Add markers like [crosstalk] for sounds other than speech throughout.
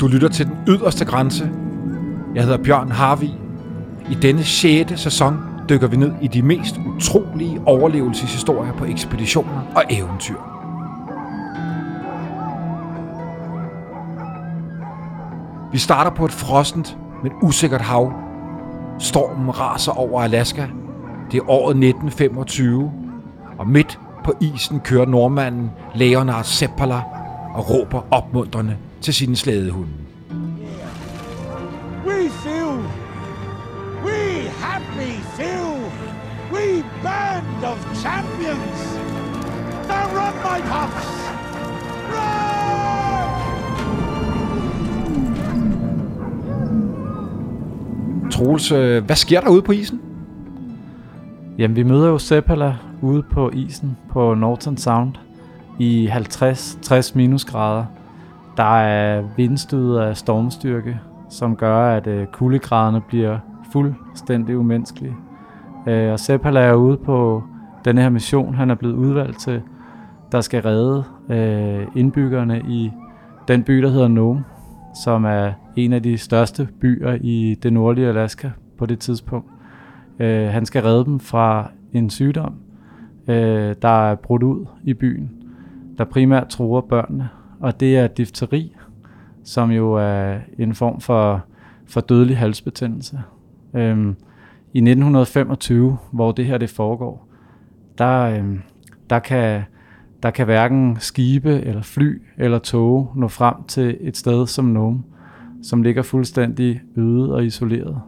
Du lytter til den yderste grænse. Jeg hedder Bjørn Harvi. I denne 6. sæson dykker vi ned i de mest utrolige overlevelseshistorier på ekspeditioner og eventyr. Vi starter på et frostent, men usikkert hav. Stormen raser over Alaska. Det er året 1925, og midt på isen kører nordmanden Leonard Seppala og råber opmuntrende til sine slædehunde. Of champions. Now run, my pups! Run! Troels, øh, hvad sker der ude på isen? Jamen, vi møder jo Seppala ude på isen på Norton Sound i 50-60 minusgrader. Der er vindstød af stormstyrke, som gør, at øh, kuldegraderne bliver fuldstændig umenneskelige. Øh, og Seppala er ude på den her mission, han er blevet udvalgt til, der skal redde øh, indbyggerne i den by, der hedder Nome, som er en af de største byer i det nordlige Alaska på det tidspunkt. Øh, han skal redde dem fra en sygdom, øh, der er brudt ud i byen, der primært truer børnene, og det er difteri, som jo er en form for, for dødelig halsbetændelse. Øhm, I 1925, hvor det her det foregår, der, øh, der, kan, der kan hverken skibe eller fly eller tog nå frem til et sted som Nome, som ligger fuldstændig øde og isoleret.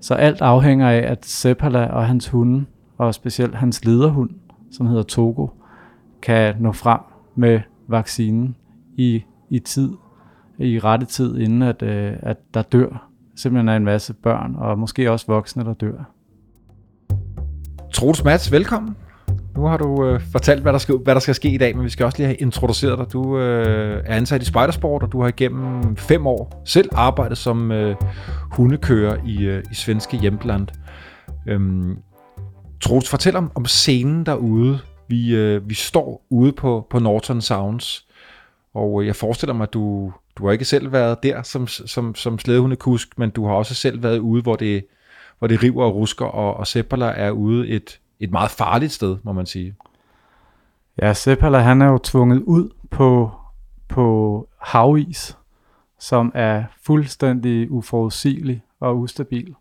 Så alt afhænger af, at Seppala og hans hunde, og specielt hans lederhund, som hedder Togo, kan nå frem med vaccinen i, i tid, i rette tid, inden at, øh, at der dør simpelthen er en masse børn, og måske også voksne, der dør. Troels Mats, velkommen. Nu har du øh, fortalt, hvad der, skal, hvad der skal ske i dag, men vi skal også lige have introduceret dig. Du øh, er ansat i Spidersport, og du har igennem fem år selv arbejdet som øh, hundekører i, øh, i svenske hjemland. Øhm, Troels, fortæl om, om scenen derude. Vi, øh, vi står ude på, på Norton Sounds, og øh, jeg forestiller mig, at du, du har ikke selv været der som, som, som slædehundekusk, men du har også selv været ude, hvor det, hvor det river og rusker, og, og Seppala er ude et, et meget farligt sted, må man sige. Ja, Seppala han er jo tvunget ud på, på havis, som er fuldstændig uforudsigelig og ustabil.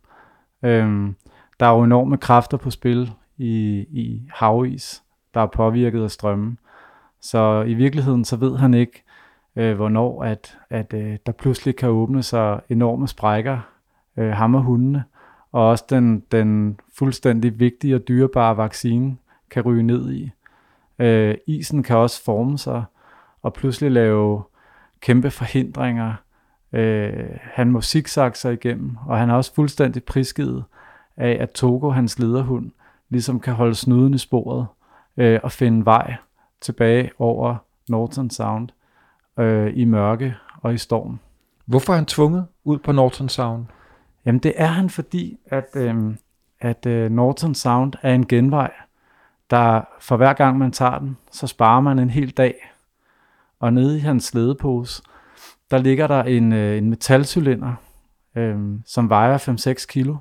Øhm, der er jo enorme kræfter på spil i, i havis, der er påvirket af strømmen. Så i virkeligheden så ved han ikke, øh, hvornår at, at øh, der pludselig kan åbne sig enorme sprækker, øh, ham og hundene, og også den, den fuldstændig vigtige og dyrebare vaccine kan ryge ned i. Øh, isen kan også forme sig og pludselig lave kæmpe forhindringer. Øh, han må zigzag sig igennem, og han er også fuldstændig prisgivet af, at Togo, hans lederhund, ligesom kan holde snuden i sporet øh, og finde vej tilbage over Norton Sound øh, i mørke og i storm. Hvorfor er han tvunget ud på Norton Sound? Jamen det er han, fordi at, øh, at øh, Norton Sound er en genvej, der for hver gang man tager den, så sparer man en hel dag. Og nede i hans slædepose, der ligger der en, øh, en metalcylinder, øh, som vejer 5-6 kilo,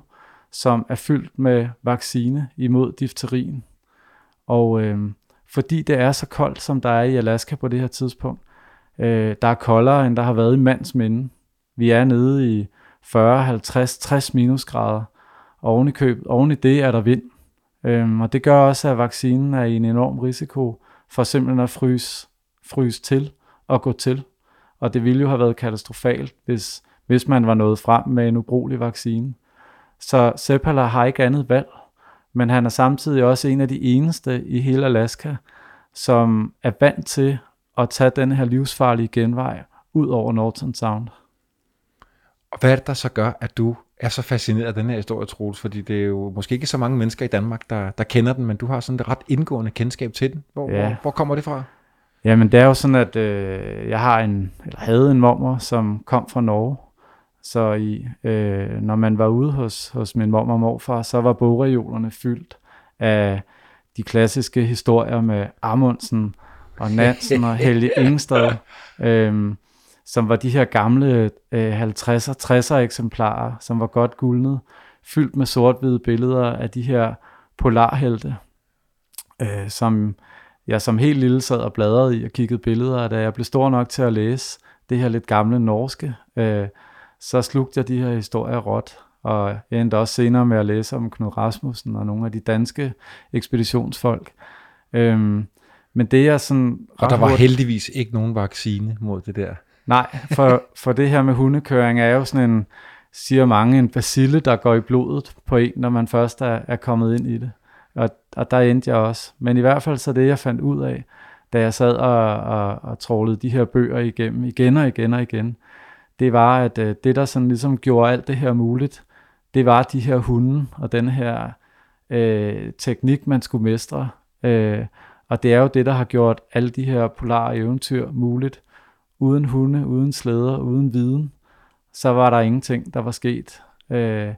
som er fyldt med vaccine imod difterien. Og øh, fordi det er så koldt, som der er i Alaska på det her tidspunkt, øh, der er koldere, end der har været i mands minde. Vi er nede i 40, 50, 60 minusgrader. Og oven i, køb, oven i det er der vind. Øhm, og det gør også, at vaccinen er i en enorm risiko for simpelthen at fryse, fryse til og gå til. Og det ville jo have været katastrofalt, hvis, hvis man var nået frem med en ubrugelig vaccine. Så Seppala har ikke andet valg, men han er samtidig også en af de eneste i hele Alaska, som er vant til at tage den her livsfarlige genvej ud over Norton Sound. Og hvad er det, der så gør, at du er så fascineret af den her historie, Troels? Fordi det er jo måske ikke så mange mennesker i Danmark, der, der kender den, men du har sådan et ret indgående kendskab til den. Hvor, ja. hvor, hvor kommer det fra? Jamen det er jo sådan, at øh, jeg har en, eller havde en mormor, som kom fra Norge. Så i, øh, når man var ude hos, hos min mormor og morfar, så var bogreolerne fyldt af de klassiske historier med Amundsen og Nansen og Helge Ingstad. [laughs] Øhm, som var de her gamle øh, 50'er, 60'er eksemplarer, som var godt guldnet, fyldt med sort-hvide billeder af de her polarhelte, øh, som jeg som helt lille sad og bladrede i og kiggede billeder af, da jeg blev stor nok til at læse det her lidt gamle norske, øh, så slugte jeg de her historier råt, og jeg endte også senere med at læse om Knud Rasmussen og nogle af de danske ekspeditionsfolk. Øhm, men det er sådan... Og der var heldigvis ikke nogen vaccine mod det der. Nej, for, for det her med hundekøring er jo sådan en, siger mange, en basille, der går i blodet på en, når man først er, er kommet ind i det. Og, og der endte jeg også. Men i hvert fald så det, jeg fandt ud af, da jeg sad og, og, og trålede de her bøger igennem igen og igen og igen, det var, at øh, det, der sådan ligesom gjorde alt det her muligt, det var de her hunde og den her øh, teknik, man skulle mestre. Øh, og det er jo det, der har gjort alle de her polare eventyr muligt. Uden hunde, uden slæder, uden viden, så var der ingenting, der var sket. Øh,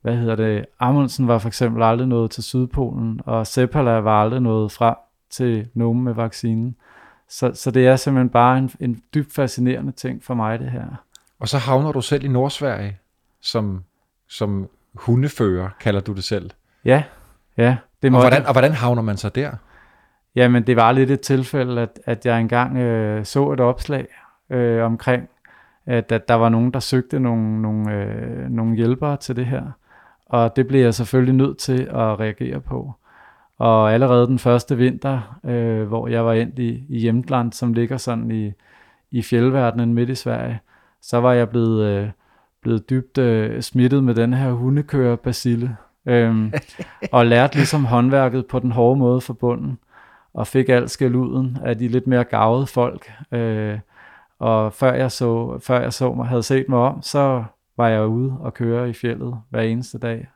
hvad hedder det? Amundsen var for eksempel aldrig nået til Sydpolen, og Seppala var aldrig nået frem til nogen med vaccinen. Så, så det er simpelthen bare en, en dybt fascinerende ting for mig, det her. Og så havner du selv i Nordsverige som, som hundefører, kalder du det selv. Ja, ja. Det og, hvordan, og hvordan havner man så der? Jamen, det var lidt et tilfælde, at, at jeg engang øh, så et opslag øh, omkring, at, at der var nogen, der søgte nogle, nogle, øh, nogle hjælpere til det her. Og det blev jeg selvfølgelig nødt til at reagere på. Og allerede den første vinter, øh, hvor jeg var endt i, i Hjemtland, som ligger sådan i, i fjeldverdenen midt i Sverige, så var jeg blevet, øh, blevet dybt øh, smittet med den her hundekører basille. Øhm, [laughs] og lærte ligesom håndværket på den hårde måde for bunden, og fik alt skælduden af de lidt mere gavede folk. Øh, og før jeg så, før jeg så mig, havde set mig om, så var jeg ude og køre i fjellet hver eneste dag.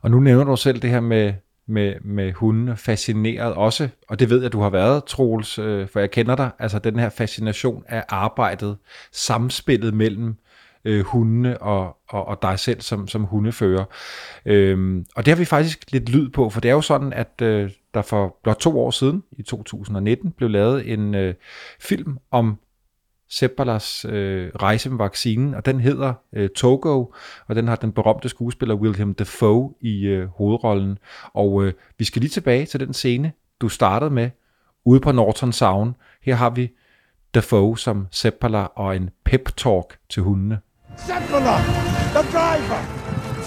Og nu nævner du selv det her med, med, med hundene, fascineret også, og det ved jeg, du har været, Troels, øh, for jeg kender dig, altså den her fascination af arbejdet, samspillet mellem øh, hundene og, og, og dig selv som, som hundefører. Øhm, og det har vi faktisk lidt lyd på, for det er jo sådan, at øh, der for blot to år siden, i 2019, blev lavet en øh, film om Seppalas øh, rejse med vaccinen, og den hedder øh, Togo, og den har den berømte skuespiller William Dafoe i øh, hovedrollen. Og øh, vi skal lige tilbage til den scene, du startede med, ude på Norton Sound. Her har vi Dafoe som Seppala og en pep-talk til hundene. Seppala, the driver,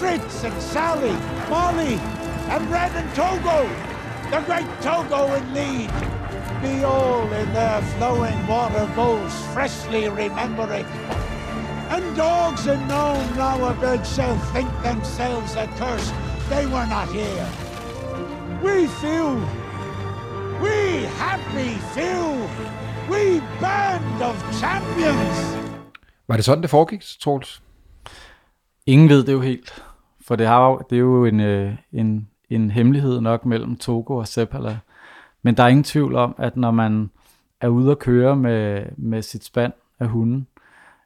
Fritz and Sally, Molly, and Red and Togo, the great Togo in lead. be all in their flowing water bowls, freshly remembering. And dogs and unknown now abed shall think themselves accursed they were not here. We few, we happy few, we band of champions. Var det sådan, det foregik, Troels? Ingen ved det jo helt, for det, har, det er jo en, øh, en, en hemmelighed nok mellem Togo og Seppala. Men der er ingen tvivl om, at når man er ude at køre med, med sit spand af hunden,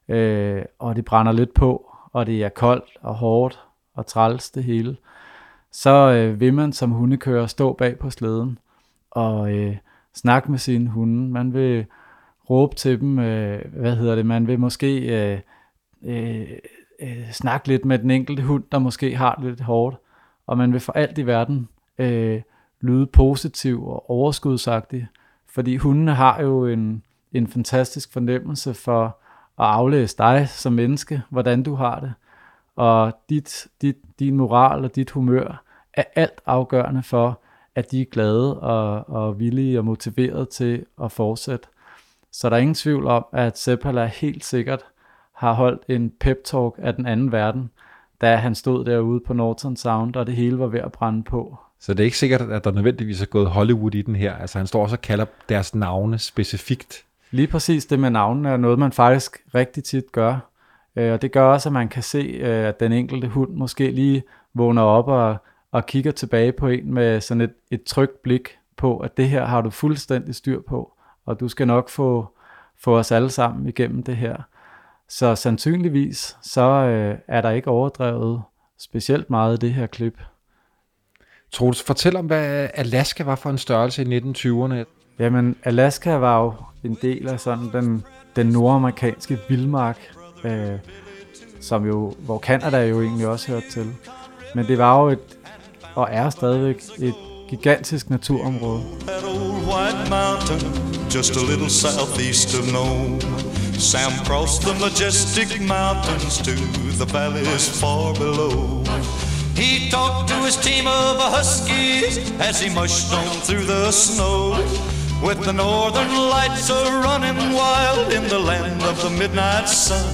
øh, og det brænder lidt på, og det er koldt og hårdt og træls det hele, så øh, vil man som hundekører stå bag på slæden og øh, snakke med sine hunde. Man vil råbe til dem, øh, hvad hedder det, man vil måske øh, øh, øh, snakke lidt med den enkelte hund, der måske har det lidt hårdt, og man vil for alt i verden øh, lyde positiv og overskudsagtig, fordi hundene har jo en, en fantastisk fornemmelse for at aflæse dig som menneske, hvordan du har det. Og dit, dit, din moral og dit humør er alt afgørende for, at de er glade og, og villige og motiveret til at fortsætte. Så der er ingen tvivl om, at Seppala helt sikkert har holdt en pep-talk af den anden verden, da han stod derude på Norton Sound, og det hele var ved at brænde på. Så det er ikke sikkert, at der nødvendigvis er gået Hollywood i den her. Altså han står også og kalder deres navne specifikt. Lige præcis det med navnene er noget, man faktisk rigtig tit gør. Øh, og det gør også, at man kan se, øh, at den enkelte hund måske lige vågner op og, og kigger tilbage på en med sådan et, et trygt blik på, at det her har du fuldstændig styr på, og du skal nok få, få os alle sammen igennem det her. Så sandsynligvis, så øh, er der ikke overdrevet specielt meget i det her klip. Troels, fortæl om, hvad Alaska var for en størrelse i 1920'erne. Jamen, Alaska var jo en del af sådan den den nordamerikanske vildmark, øh, som jo, hvor Canada jo egentlig også hørte til. Men det var jo et, og er stadigvæk et gigantisk naturområde. Just a little southeast of Nome. Sam crossed the majestic mountains to the valleys far below. He talked to his team of huskies as he mushed on through the snow. With the northern lights a running wild in the land of the midnight sun.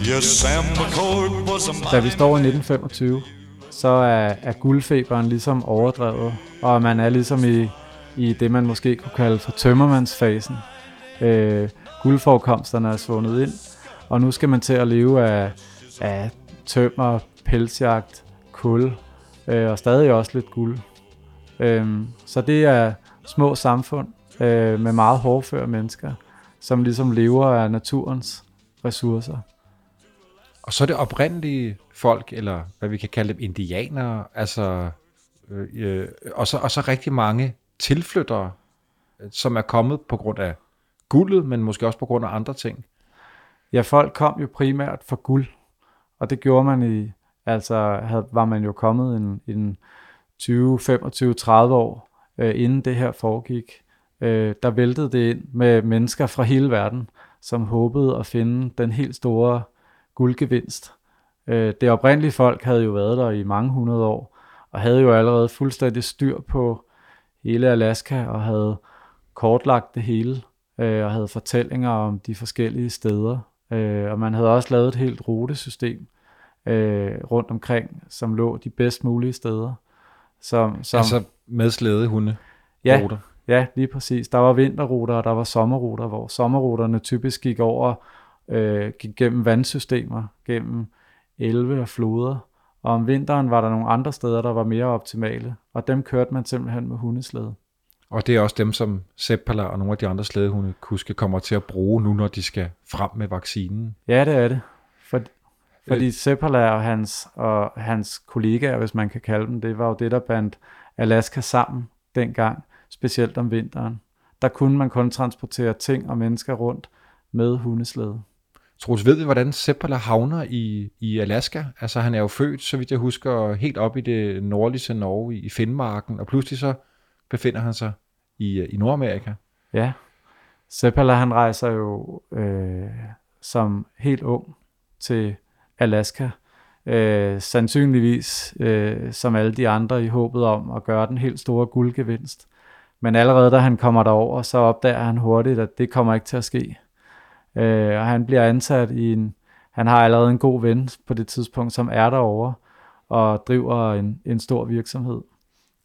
Yes, Sam McCord was a Da vi står i 1925, så er, er guldfeberen ligesom overdrevet, og man er ligesom i, i det, man måske kunne kalde for tømmermandsfasen. Øh, guldforekomsterne er svundet ind, og nu skal man til at leve af, af tømmer, pelsjagt, kul, øh, og stadig også lidt guld. Øhm, så det er små samfund øh, med meget hårdføre mennesker, som ligesom lever af naturens ressourcer. Og så er det oprindelige folk, eller hvad vi kan kalde dem, indianere, altså, øh, øh, og, så, og så rigtig mange tilflyttere, øh, som er kommet på grund af guldet, men måske også på grund af andre ting. Ja, folk kom jo primært for guld, og det gjorde man i, altså havde, var man jo kommet en, en 20, 25, 30 år, øh, inden det her foregik. Øh, der væltede det ind med mennesker fra hele verden, som håbede at finde den helt store guldgevinst. Øh, det oprindelige folk havde jo været der i mange hundrede år, og havde jo allerede fuldstændig styr på hele Alaska, og havde kortlagt det hele, øh, og havde fortællinger om de forskellige steder. Øh, og man havde også lavet et helt rutesystem øh, rundt omkring, som lå de bedst mulige steder. Som, som, Altså med slædehunde. ja, ruter. ja, lige præcis. Der var vinterruter, og der var sommerruter, hvor sommerruterne typisk gik over, øh, gik gennem vandsystemer, gennem elve og floder. Og om vinteren var der nogle andre steder, der var mere optimale, og dem kørte man simpelthen med hundeslæde. Og det er også dem, som Seppala og nogle af de andre slædehunde kuske kommer til at bruge nu, når de skal frem med vaccinen. Ja, det er det. For, fordi Seppala og hans, og hans kollegaer, hvis man kan kalde dem, det var jo det, der bandt Alaska sammen dengang, specielt om vinteren. Der kunne man kun transportere ting og mennesker rundt med hundeslæde. Troels, ved vi, hvordan Seppala havner i, i Alaska? Altså, han er jo født, så vidt jeg husker, helt op i det nordlige Norge, i Finnmarken, og pludselig så befinder han sig i, øh, i Nordamerika. Ja, Zeppala, han rejser jo øh, som helt ung til Alaska. Øh, sandsynligvis øh, som alle de andre i håbet om at gøre den helt store guldgevinst. Men allerede da han kommer derover, så opdager han hurtigt, at det kommer ikke til at ske. Øh, og han bliver ansat i en, han har allerede en god ven på det tidspunkt, som er derover og driver en, en stor virksomhed.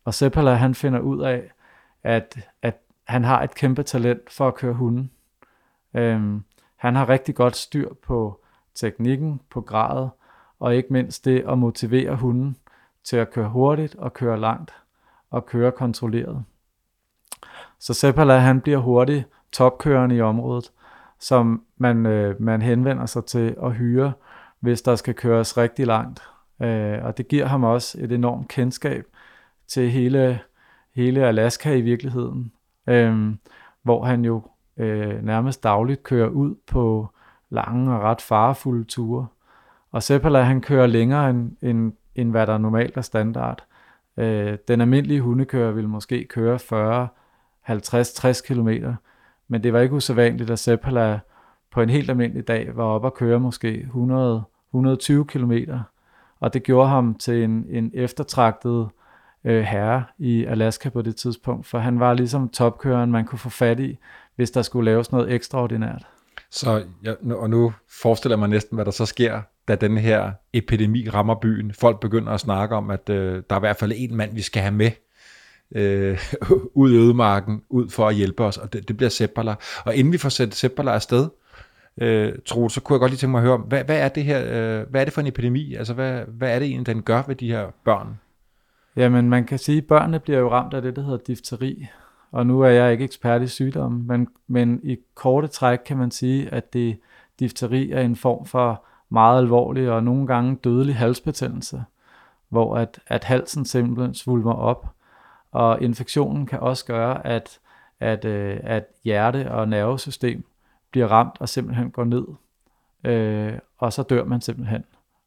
Og Seppala han finder ud af, at, at han har et kæmpe talent for at køre hunden. Øhm, han har rigtig godt styr på teknikken, på gradet, og ikke mindst det at motivere hunden til at køre hurtigt og køre langt og køre kontrolleret. Så Seppala han bliver hurtigt topkørende i området, som man, øh, man henvender sig til at hyre, hvis der skal køres rigtig langt. Øh, og det giver ham også et enormt kendskab til hele, hele Alaska i virkeligheden, øh, hvor han jo øh, nærmest dagligt kører ud på lange og ret farefulde ture. Og Seppala han kører længere end, end, end hvad der normalt er standard. Øh, den almindelige hundekører vil måske køre 40, 50, 60 km, men det var ikke usædvanligt, at Seppala på en helt almindelig dag var oppe at køre måske 100, 120 km. Og det gjorde ham til en, en eftertragtet øh, herre i Alaska på det tidspunkt, for han var ligesom topkøren, man kunne få fat i, hvis der skulle laves noget ekstraordinært. Så jeg, nu- og nu forestiller jeg mig næsten, hvad der så sker, da den her epidemi rammer byen. Folk begynder at snakke om, at øh, der er i hvert fald en mand, vi skal have med øh, [laughs] ud i ødemarken, ud for at hjælpe os, og det, det bliver Seppala. Og inden vi får sendt Seppala afsted, øh, Tro, så kunne jeg godt lige tænke mig at høre hvad, hvad, er det her, øh, hvad er det for en epidemi? Altså, hvad, hvad er det egentlig, den gør ved de her børn? Jamen, man kan sige, at børnene bliver jo ramt af det, der hedder difteri. Og nu er jeg ikke ekspert i sygdommen, men, men i korte træk kan man sige, at det difteri er en form for meget alvorlig og nogle gange dødelig halsbetændelse, hvor at, at halsen simpelthen svulmer op. Og infektionen kan også gøre, at, at, øh, at hjerte- og nervesystem bliver ramt og simpelthen går ned. Øh, og så dør man simpelthen.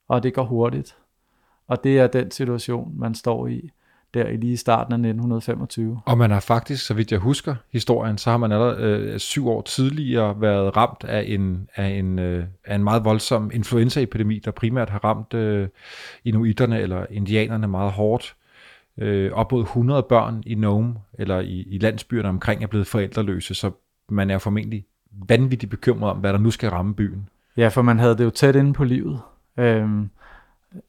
Og det går hurtigt. Og det er den situation, man står i der i lige starten af 1925. Og man har faktisk, så vidt jeg husker historien, så har man allerede øh, syv år tidligere været ramt af en, af en, øh, af en meget voldsom influenzaepidemi, der primært har ramt øh, inuiterne eller indianerne meget hårdt. Øh, op mod 100 børn i Nome, eller i, i landsbyerne omkring, er blevet forældreløse, så man er formentlig vanvittigt bekymret om, hvad der nu skal ramme byen. Ja, for man havde det jo tæt inde på livet. Øhm,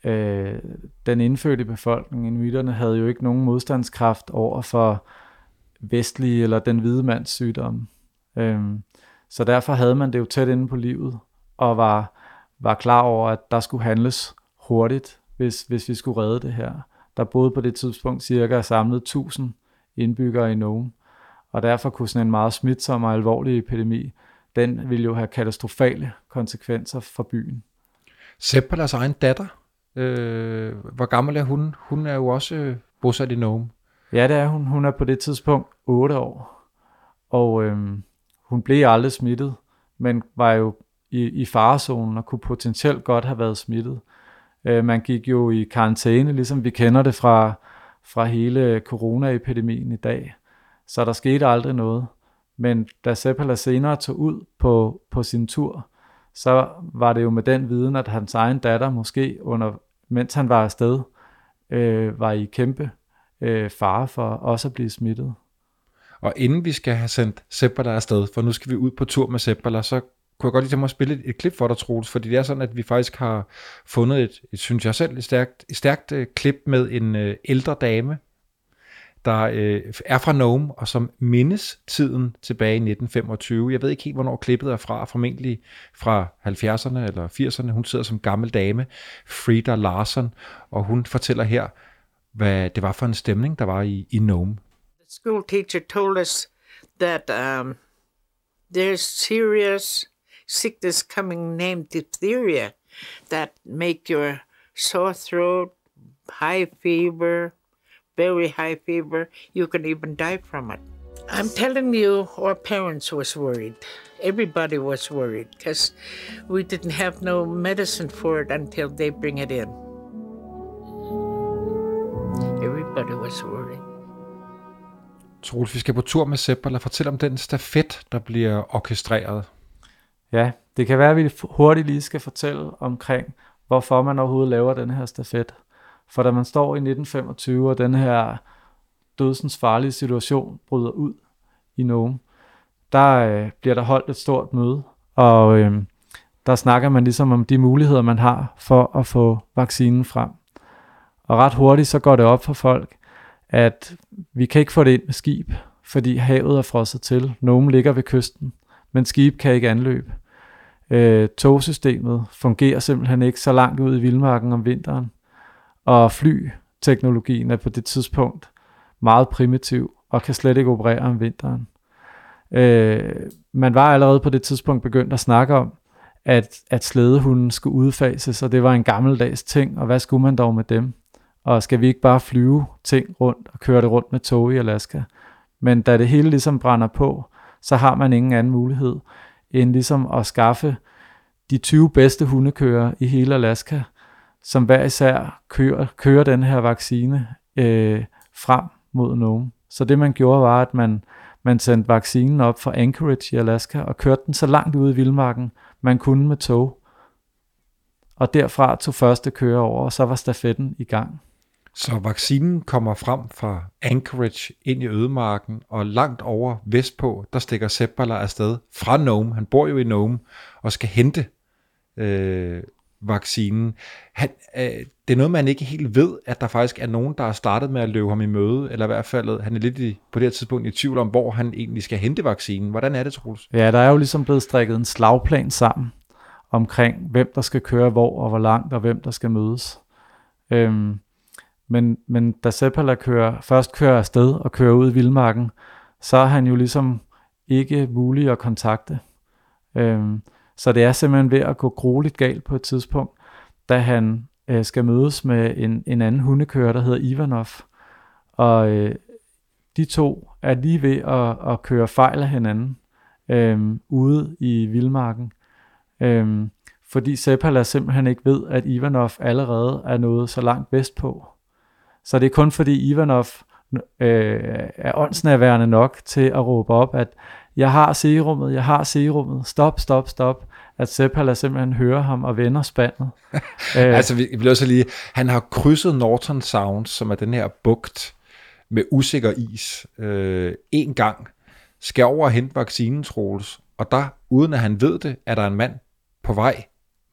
øh, den indfødte befolkning, inuiterne, havde jo ikke nogen modstandskraft over for vestlige eller den hvide mands sygdomme. Øhm, så derfor havde man det jo tæt inde på livet, og var, var klar over, at der skulle handles hurtigt, hvis, hvis vi skulle redde det her. Der boede på det tidspunkt cirka samlet 1000 indbyggere i Nome, og derfor kunne sådan en meget smitsom og alvorlig epidemi, den ville jo have katastrofale konsekvenser for byen. Seppalas egen datter, øh, hvor gammel er hun? Hun er jo også bosat i Nome. Ja, det er hun. Hun er på det tidspunkt 8 år, og øh, hun blev aldrig smittet, men var jo i, i farezonen og kunne potentielt godt have været smittet. Øh, man gik jo i karantæne, ligesom vi kender det fra, fra hele coronaepidemien i dag. Så der skete aldrig noget. Men da Seppala senere tog ud på, på sin tur, så var det jo med den viden, at hans egen datter måske, under, mens han var afsted, øh, var i kæmpe øh, fare for også at blive smittet. Og inden vi skal have sendt Seppala afsted, for nu skal vi ud på tur med Seppala, så kunne jeg godt lige tænke mig at spille et, et klip for dig, Troels, fordi det er sådan, at vi faktisk har fundet et, et synes jeg selv, et stærkt, et stærkt øh, klip med en øh, ældre dame, der øh, er fra Nome, og som mindes tiden tilbage i 1925. Jeg ved ikke helt, hvornår klippet er fra, formentlig fra 70'erne eller 80'erne. Hun sidder som gammel dame, Frida Larsen, og hun fortæller her, hvad det var for en stemning, der var i, i Nome. The school teacher told us that um, there's serious sickness coming named diphtheria that make your sore throat, high fever, very high fever. You can even die from it. I'm telling you, our parents was worried. Everybody was worried because we didn't have no medicine for it until they bring it in. Everybody was worried. Troels, vi skal på tur med Seppala. Fortæl om den stafet, der bliver orkestreret. Ja, det kan være, at vi hurtigt lige skal fortælle omkring, hvorfor man overhovedet laver den her stafet. For da man står i 1925, og den her dødsens farlige situation bryder ud i Nome, der øh, bliver der holdt et stort møde, og øh, der snakker man ligesom om de muligheder, man har for at få vaccinen frem. Og ret hurtigt så går det op for folk, at vi kan ikke få det ind med skib, fordi havet er frosset til. Nome ligger ved kysten, men skib kan ikke anløbe. Øh, togsystemet fungerer simpelthen ikke så langt ud i vildmarken om vinteren, og flyteknologien er på det tidspunkt meget primitiv og kan slet ikke operere om vinteren. Øh, man var allerede på det tidspunkt begyndt at snakke om, at, at slædehunden skulle udfases, og det var en gammeldags ting, og hvad skulle man dog med dem? Og skal vi ikke bare flyve ting rundt og køre det rundt med tog i Alaska? Men da det hele ligesom brænder på, så har man ingen anden mulighed end ligesom at skaffe de 20 bedste hundekører i hele Alaska, som hver især kører, kører den her vaccine øh, frem mod nogen. Så det man gjorde var, at man, man sendte vaccinen op fra Anchorage i Alaska og kørte den så langt ud i vildmarken, man kunne med tog. Og derfra tog første kører over, og så var stafetten i gang. Så vaccinen kommer frem fra Anchorage ind i ødemarken, og langt over vestpå, der stikker Seppala afsted fra Nome. Han bor jo i Nome og skal hente øh, vaccinen. Han, øh, det er noget, man ikke helt ved, at der faktisk er nogen, der har startet med at løbe ham i møde, eller i hvert fald, øh, han er lidt i, på det her tidspunkt i tvivl om, hvor han egentlig skal hente vaccinen. Hvordan er det, Troels? Ja, der er jo ligesom blevet strikket en slagplan sammen omkring, hvem der skal køre hvor og hvor langt, og hvem der skal mødes. Øhm, men, men da Seppala kører, først kører afsted og kører ud i vildmarken, så er han jo ligesom ikke mulig at kontakte. Øhm, så det er simpelthen ved at gå grueligt galt på et tidspunkt, da han øh, skal mødes med en, en anden hundekører, der hedder Ivanov. Og øh, de to er lige ved at, at køre fejl af hinanden. øh, ude i vildmarken. Øh, fordi Seppala simpelthen ikke ved, at Ivanov allerede er nået så langt vestpå. Så det er kun fordi Ivanov øh, er åndsnærværende nok til at råbe op, at jeg har serummet, jeg har serummet, stop, stop, stop. At Seppala simpelthen hører ham og vender spandet. [laughs] øh, altså, vi bliver så lige, han har krydset Norton Sound, som er den her bugt med usikker is, øh, en gang, skal over og hente vaccinen, Troels, og der, uden at han ved det, er der en mand på vej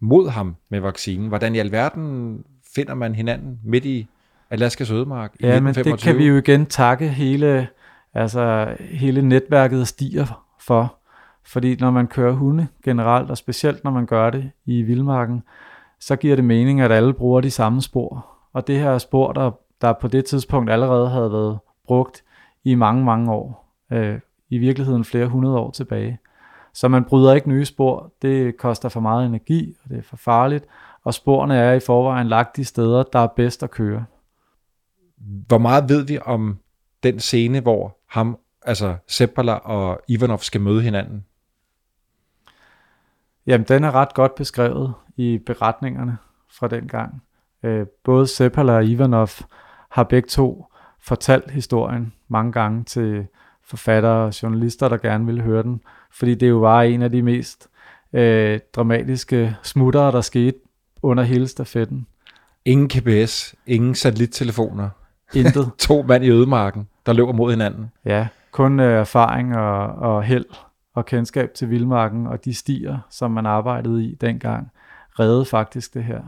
mod ham med vaccinen. Hvordan i alverden finder man hinanden midt i Alaskas ødemark i ja, men det kan vi jo igen takke hele, altså hele netværket stiger for. Fordi når man kører hunde generelt, og specielt når man gør det i vildmarken, så giver det mening, at alle bruger de samme spor. Og det her spor, der, der på det tidspunkt allerede havde været brugt i mange, mange år. Øh, I virkeligheden flere hundrede år tilbage. Så man bryder ikke nye spor. Det koster for meget energi, og det er for farligt. Og sporene er i forvejen lagt de steder, der er bedst at køre. Hvor meget ved vi om den scene, hvor ham, altså Seppala og Ivanov skal møde hinanden? Jamen, den er ret godt beskrevet i beretningerne fra den gang. Øh, både Seppala og Ivanov har begge to fortalt historien mange gange til forfattere og journalister, der gerne ville høre den, fordi det jo var en af de mest øh, dramatiske smuttere, der skete under hele stafetten. Ingen GPS, ingen satellittelefoner. Intet. [laughs] to mand i ødemarken, der løber mod hinanden. Ja, kun øh, erfaring og, og held og kendskab til vildmarken og de stier, som man arbejdede i dengang, redde faktisk det her.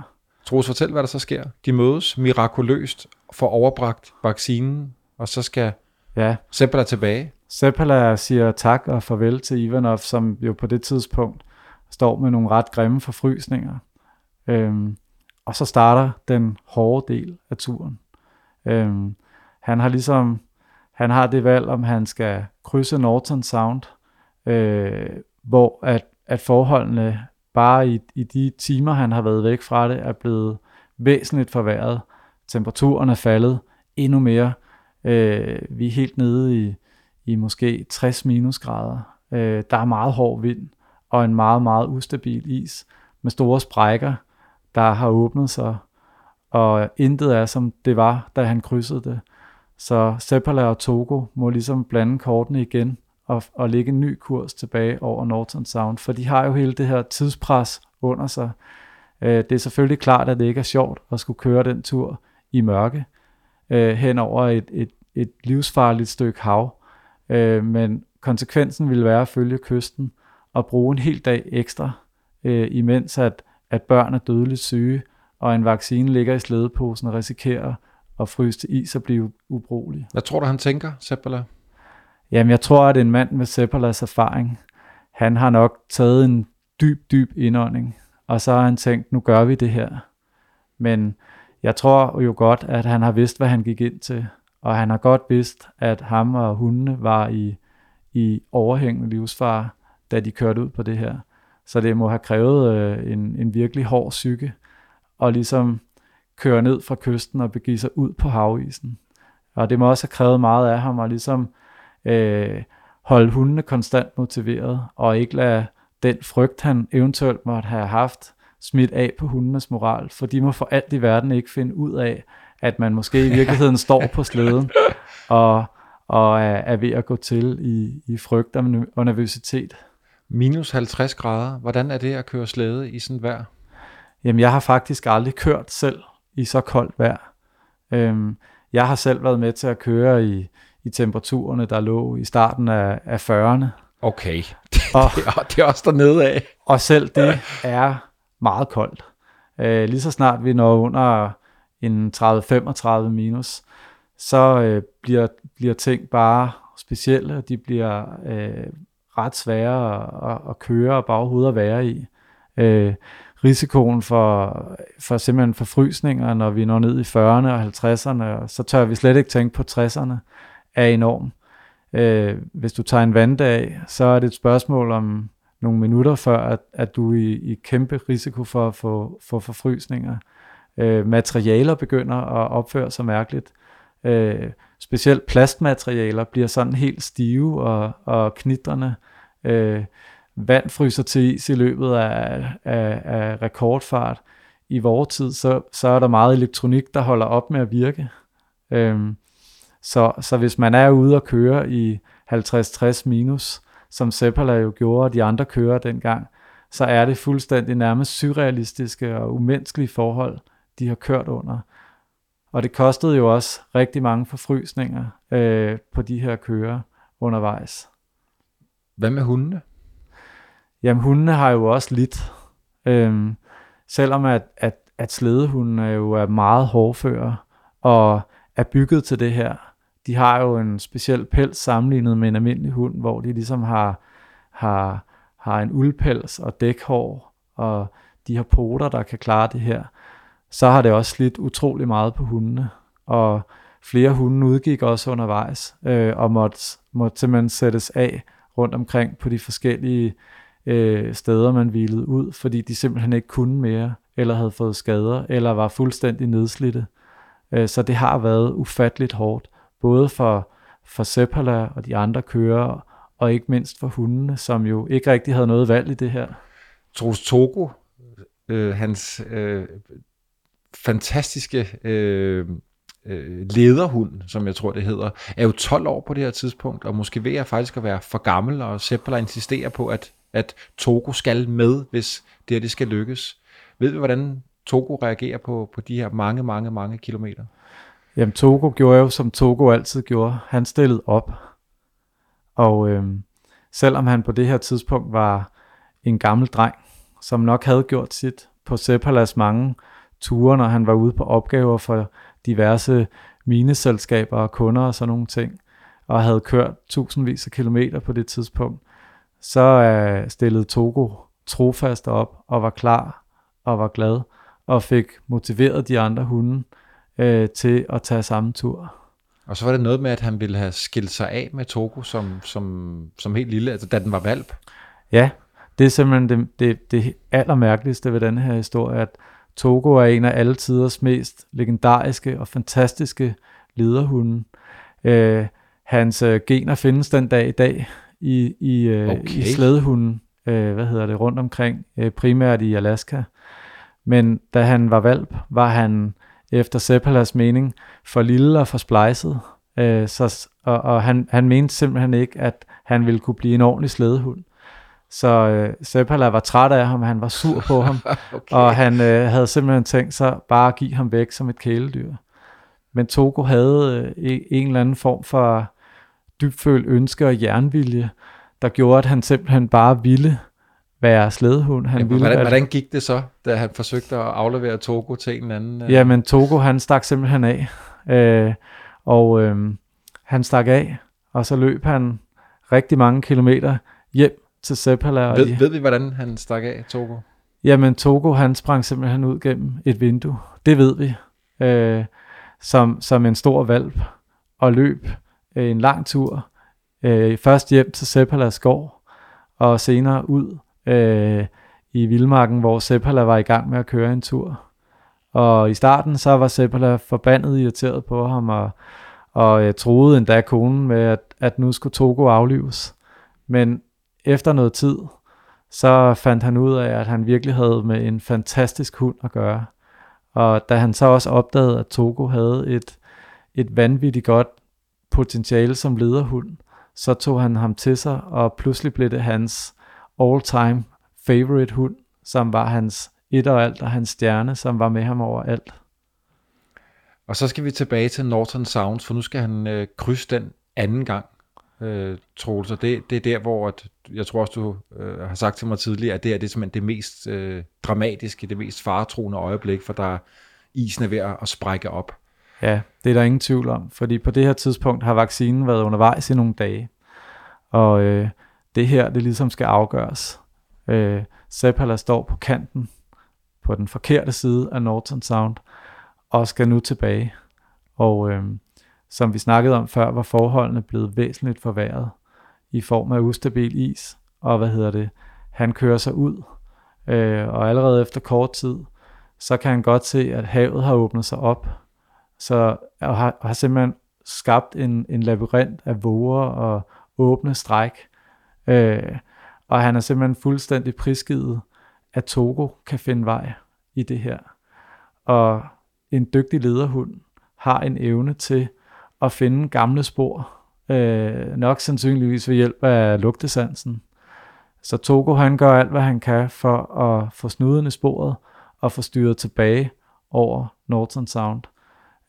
Troels, fortæl, hvad der så sker. De mødes mirakuløst, for overbragt vaccinen, og så skal ja. Seppala tilbage. Seppala siger tak og farvel til Ivanov, som jo på det tidspunkt står med nogle ret grimme forfrysninger. Øhm, og så starter den hårde del af turen. Øhm, han har ligesom, han har det valg, om han skal krydse Norton Sound, øh, hvor at, at forholdene bare i, i de timer, han har været væk fra det, er blevet væsentligt forværret. Temperaturen er faldet endnu mere. Øh, vi er helt nede i, i måske 60 minusgrader. Øh, der er meget hård vind og en meget, meget ustabil is med store sprækker, der har åbnet sig og intet er som det var, da han krydsede det. Så Seppala og Togo må ligesom blande kortene igen at, at lægge en ny kurs tilbage over Norton Sound, for de har jo hele det her tidspres under sig. Øh, det er selvfølgelig klart, at det ikke er sjovt at skulle køre den tur i mørke øh, hen over et, et, et livsfarligt stykke hav, øh, men konsekvensen ville være at følge kysten og bruge en hel dag ekstra, øh, imens at, at børn er dødeligt syge, og en vaccine ligger i slædeposen og risikerer at fryse til is og blive ubrugelig. Hvad tror du, han tænker, Seppala? Jamen, jeg tror, at en mand med Seppalas erfaring, han har nok taget en dyb, dyb indånding, og så har han tænkt, nu gør vi det her. Men jeg tror jo godt, at han har vidst, hvad han gik ind til, og han har godt vidst, at ham og hundene var i, i overhængende livsfare, da de kørte ud på det her. Så det må have krævet øh, en, en virkelig hård psyke og ligesom køre ned fra kysten og begive sig ud på havisen. Og det må også have krævet meget af ham at ligesom øh, holde hundene konstant motiveret, og ikke lade den frygt, han eventuelt måtte have haft, smidt af på hundenes moral, for de må for alt i verden ikke finde ud af, at man måske i [laughs] virkeligheden står på slæden og, og er, er ved at gå til i, i frygt og nervøsitet. Minus 50 grader. Hvordan er det at køre slæde i sådan vejr? Jamen, jeg har faktisk aldrig kørt selv i så koldt vejr. Øhm, jeg har selv været med til at køre i, i temperaturerne, der lå i starten af, af 40'erne. Okay, [laughs] og, det, er, det er også dernede af. Og selv det er meget koldt. Øh, lige så snart vi når under en 30-35 minus, så øh, bliver, bliver ting bare specielle, og de bliver øh, ret svære at, at, at køre og at være i. Øh, risikoen for, for simpelthen forfrysninger, når vi når ned i 40'erne og 50'erne, og så tør vi slet ikke tænke på 60'erne, er enorm. Øh, hvis du tager en vanddag, så er det et spørgsmål om nogle minutter før, at, at du er i, i kæmpe risiko for at få for forfrysninger. Øh, materialer begynder at opføre sig mærkeligt. Øh, specielt plastmaterialer bliver sådan helt stive og, og knitrende Øh, vand fryser til is i løbet af, af, af rekordfart. I vores tid, så, så er der meget elektronik, der holder op med at virke. Øhm, så, så hvis man er ude og køre i 50-60 minus, som Seppala jo gjorde, og de andre kører dengang, så er det fuldstændig nærmest surrealistiske og umenneskelige forhold, de har kørt under. Og det kostede jo også rigtig mange forfrysninger øh, på de her kører undervejs. Hvad med hundene? Jamen hundene har jo også lidt. Øhm, selvom at, at, at slædehunden er jo er meget hårdføre og er bygget til det her. De har jo en speciel pels sammenlignet med en almindelig hund, hvor de ligesom har, har, har en uldpels og dækhår, og de har poter, der kan klare det her. Så har det også slidt utrolig meget på hundene, og flere hunde udgik også undervejs, øh, og måtte, måtte simpelthen sættes af rundt omkring på de forskellige øh, steder, man hvilede ud, fordi de simpelthen ikke kunne mere, eller havde fået skader, eller var fuldstændig nedslidte. Øh, så det har været ufatteligt hårdt, både for, for Seppala og de andre kører, og ikke mindst for hundene, som jo ikke rigtig havde noget valg i det her. Troels Togo, øh, hans øh, fantastiske øh, øh, lederhund, som jeg tror det hedder, er jo 12 år på det her tidspunkt, og måske ved jeg faktisk at være for gammel, og Seppala insisterer på, at, at Togo skal med, hvis det her det skal lykkes. Ved vi, hvordan Togo reagerer på, på de her mange, mange, mange kilometer? Jamen Togo gjorde jo, som Togo altid gjorde. Han stillede op. Og øh, selvom han på det her tidspunkt var en gammel dreng, som nok havde gjort sit på Sepalas mange ture, når han var ude på opgaver for diverse mineselskaber og kunder og sådan nogle ting, og havde kørt tusindvis af kilometer på det tidspunkt, så øh, stillede Togo trofast op og var klar og var glad og fik motiveret de andre hunde øh, til at tage samme tur. Og så var det noget med, at han ville have skilt sig af med Togo som, som, som helt lille, altså da den var valp. Ja, det er simpelthen det, det, det allermærkeligste ved den her historie, at Togo er en af alle tiders mest legendariske og fantastiske lederhunde. Øh, hans øh, gener findes den dag i dag i, i, øh, okay. i slædehunden, øh, hvad hedder det, rundt omkring, øh, primært i Alaska. Men da han var valp, var han efter Seppalas mening for lille og for splejset. Øh, så, og og han, han mente simpelthen ikke, at han ville kunne blive en ordentlig slædehund. Så øh, Seppala var træt af ham, han var sur på ham, [laughs] okay. og han øh, havde simpelthen tænkt sig bare at give ham væk som et kæledyr. Men Togo havde øh, en eller anden form for dybfølt ønske og jernvilje, der gjorde, at han simpelthen bare ville være slædehund. Han ja, ville, hvordan, hvordan gik det så, da han forsøgte at aflevere Togo til en anden? Øh... Jamen, Togo han stak simpelthen af, øh, og øh, han stak af, og så løb han rigtig mange kilometer hjem til Seppala. Ved, ved vi, hvordan han stak af, Togo? Jamen, Togo han sprang simpelthen ud gennem et vindue. Det ved vi. Øh, som, som en stor valp og løb øh, en lang tur. Øh, først hjem til Seppalas gård, og senere ud øh, i Vildmarken, hvor Seppala var i gang med at køre en tur. Og i starten så var Seppala forbandet irriteret på ham, og, og øh, troede endda konen med, at, at nu skulle Togo aflives. Men efter noget tid, så fandt han ud af, at han virkelig havde med en fantastisk hund at gøre. Og da han så også opdagede, at Togo havde et, et vanvittigt godt potentiale som lederhund, så tog han ham til sig, og pludselig blev det hans all-time favorite hund, som var hans et og alt, og hans stjerne, som var med ham over alt. Og så skal vi tilbage til Norton Sounds, for nu skal han øh, krydse den anden gang, øh, Troels. Og det, det er der, hvor at, jeg tror også, du øh, har sagt til mig tidligere, at det er det simpelthen det mest øh, dramatiske, det mest faretroende øjeblik, for der isen er ved at sprække op. Ja, det er der ingen tvivl om, fordi på det her tidspunkt har vaccinen været undervejs i nogle dage. Og øh, det her, det ligesom skal afgøres. Øh, Zeppala står på kanten, på den forkerte side af Norton Sound, og skal nu tilbage. Og øh, som vi snakkede om før, var forholdene blevet væsentligt forværret i form af ustabil is, og hvad hedder det, han kører sig ud, øh, og allerede efter kort tid, så kan han godt se, at havet har åbnet sig op, så og har, har simpelthen skabt en, en labyrint af våger og åbne stræk, øh, Og han er simpelthen fuldstændig prisgivet, at Togo kan finde vej i det her. Og en dygtig lederhund har en evne til at finde gamle spor, øh, nok sandsynligvis ved hjælp af lugtesansen. Så Togo han gør alt, hvad han kan for at få snuden i sporet og få styret tilbage over Norton Sound,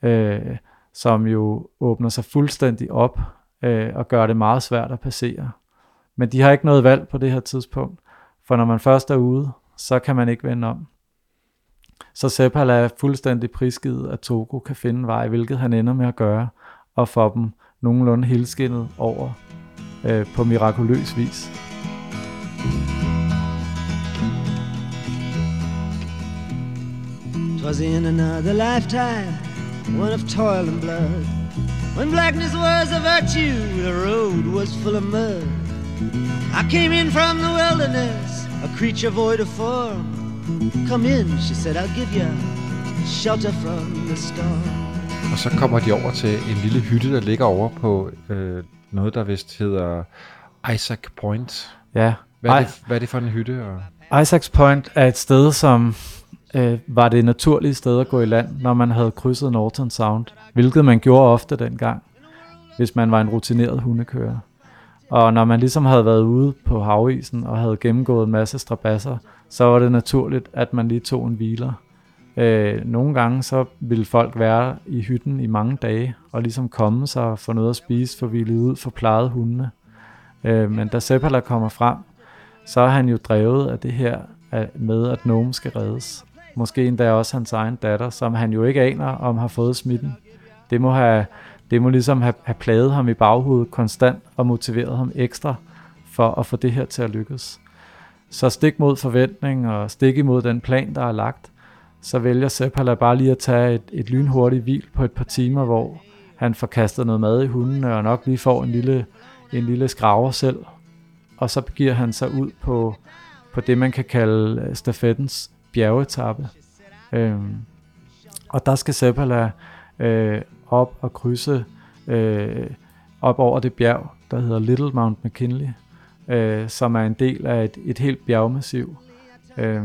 øh, som jo åbner sig fuldstændig op øh, og gør det meget svært at passere. Men de har ikke noget valg på det her tidspunkt, for når man først er ude, så kan man ikke vende om. Så Seppal er fuldstændig prisgivet, at Togo kan finde vej, hvilket han ender med at gøre, og få dem nogenlunde helskindet over øh, på mirakuløs vis. Twas in another lifetime, one of toil and blood. When blackness was a virtue, the road was full of mud. I came in from the wilderness, a creature void of form. Come in, she said, I'll give you shelter from the storm. Og så kommer de over til en lille hytte, der ligger over på øh, noget, der vist hedder Isaac Point. Ja, Hvad er, det, hvad er det for en hytte? Og... Isaacs Point er et sted, som øh, var det naturlige sted at gå i land, når man havde krydset Norton Sound, hvilket man gjorde ofte dengang, hvis man var en rutineret hundekører. Og når man ligesom havde været ude på havisen og havde gennemgået en masse strabasser, så var det naturligt, at man lige tog en hviler. Øh, nogle gange så ville folk være i hytten i mange dage, og ligesom komme sig og få noget at spise, for vi ud for plejede hundene. Øh, men da Seppala kommer frem, så er han jo drevet af det her med, at nogen skal reddes. Måske endda også hans egen datter, som han jo ikke aner, om har fået smitten. Det må, have, det må ligesom have, have plaget ham i baghovedet konstant og motiveret ham ekstra for at få det her til at lykkes. Så stik mod forventning og stik imod den plan, der er lagt, så vælger Seppala bare lige at tage et, et lynhurtigt hvil på et par timer, hvor han får kastet noget mad i hunden og nok lige får en lille, en lille skraver selv. Og så begiver han sig ud på, på det, man kan kalde øh, stafettens bjergetappe. Øhm, og der skal Seppala øh, op og krydse øh, op over det bjerg, der hedder Little Mount McKinley, øh, som er en del af et, et helt bjergmassiv, øh,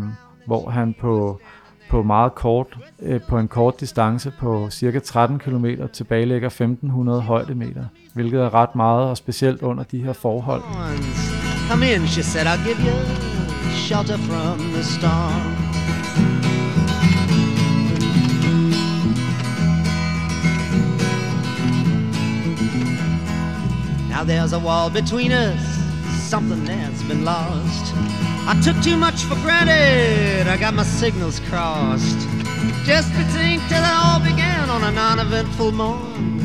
hvor han på, på meget kort, øh, på en kort distance på cirka 13 km tilbagelægger 1500 højdemeter, hvilket er ret meget, og specielt under de her forhold. Come in, she said, I'll give you shelter from the storm. Now there's a wall between us, something that's been lost. I took too much for granted, I got my signals crossed. Just between till it all began on a non-eventful morn.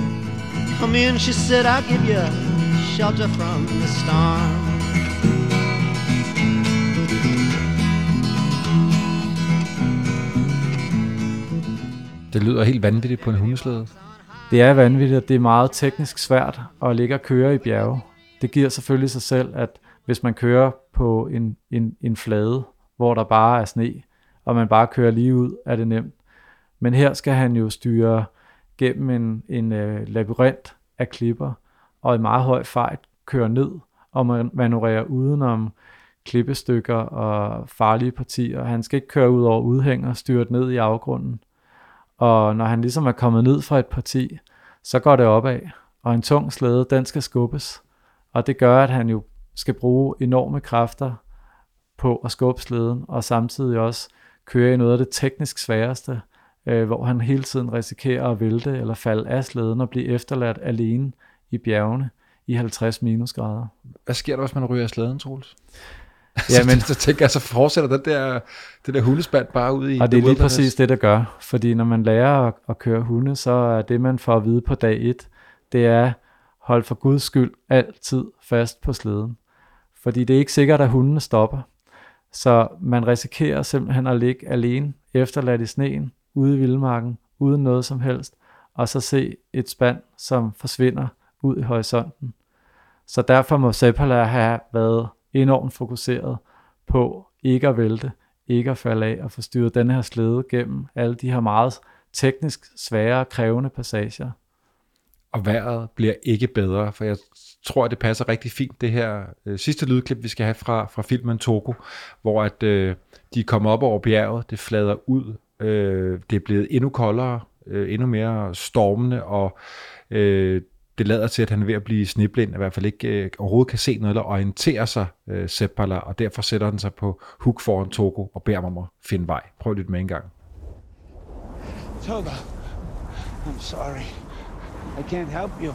Come in, she said, I'll give you shelter from the storm. Det lyder helt vanvittigt på en hundeslæde. Det er vanvittigt, og det er meget teknisk svært at ligge og køre i bjerge. Det giver selvfølgelig sig selv, at hvis man kører på en, en, en flade, hvor der bare er sne, og man bare kører lige ud, er det nemt. Men her skal han jo styre gennem en, en øh, labyrint af klipper, og i meget høj fart køre ned, og man manøvrere udenom klippestykker og farlige partier. Han skal ikke køre ud over udhænger, styrt ned i afgrunden. Og når han ligesom er kommet ned fra et parti, så går det opad, og en tung slæde, den skal skubbes. Og det gør, at han jo skal bruge enorme kræfter på at skubbe slæden, og samtidig også køre i noget af det teknisk sværeste, øh, hvor han hele tiden risikerer at vælte eller falde af slæden og blive efterladt alene i bjergene i 50 minusgrader. Hvad sker der, hvis man ryger af slæden, Troels? [laughs] Jamen- Jamen. så tænker jeg, så fortsætter den der, det der hundespand bare ud i Og det er lige præcis det, der gør. Fordi når man lærer at, at køre hunde, så er det, man får at vide på dag 1, det er, hold for guds skyld altid fast på slæden. Fordi det er ikke sikkert, at hundene stopper. Så man risikerer simpelthen at ligge alene, efterladt i sneen, ude i vildmarken, uden noget som helst, og så se et spand, som forsvinder ud i horisonten. Så derfor må Seppala have været enormt fokuseret på ikke at vælte, ikke at falde af og få styret den her slæde gennem alle de her meget teknisk svære og krævende passager. Og vejret bliver ikke bedre, for jeg tror, at det passer rigtig fint, det her øh, sidste lydklip, vi skal have fra, fra filmen Togo, hvor at øh, de kommer op over bjerget, det flader ud, øh, det er blevet endnu koldere, øh, endnu mere stormende, og øh, det lader til, at han er ved at blive sniblind, i hvert fald ikke øh, overhovedet kan se noget eller orientere sig, øh, Seppala, og derfor sætter han sig på huk foran Togo og beder ham om at finde vej. Prøv lidt med en gang. Toga, I'm sorry. I can't help you.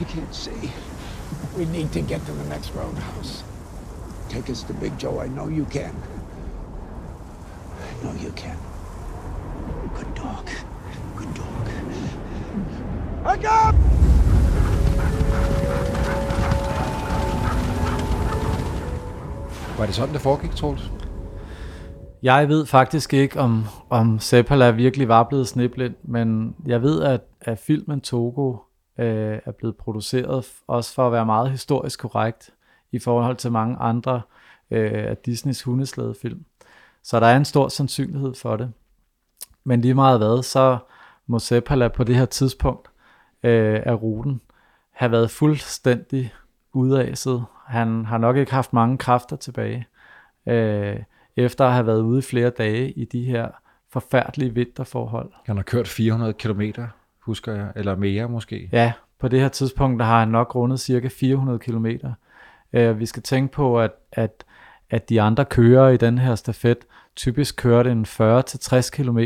I can't see. We need to get to the next roadhouse. Take us to Big Joe. I know you can. I know you can. Good dog. Good dog. Look up! Var det sådan, det foregik, Troels? Jeg ved faktisk ikke, om, om Seppala virkelig var blevet sniblind, men jeg ved, at, at filmen Togo øh, er blevet produceret også for at være meget historisk korrekt i forhold til mange andre øh, af Disneys hundeslædefilm. Så der er en stor sandsynlighed for det. Men lige meget hvad, så må Seppala på det her tidspunkt øh, af ruten have været fuldstændig udaset. Han har nok ikke haft mange kræfter tilbage. Øh, efter at have været ude flere dage i de her forfærdelige vinterforhold. Han har kørt 400 km, husker jeg, eller mere måske. Ja, på det her tidspunkt der har han nok rundet cirka 400 km. Øh, vi skal tænke på, at, at, at de andre kører i den her stafet typisk kørte en 40-60 km,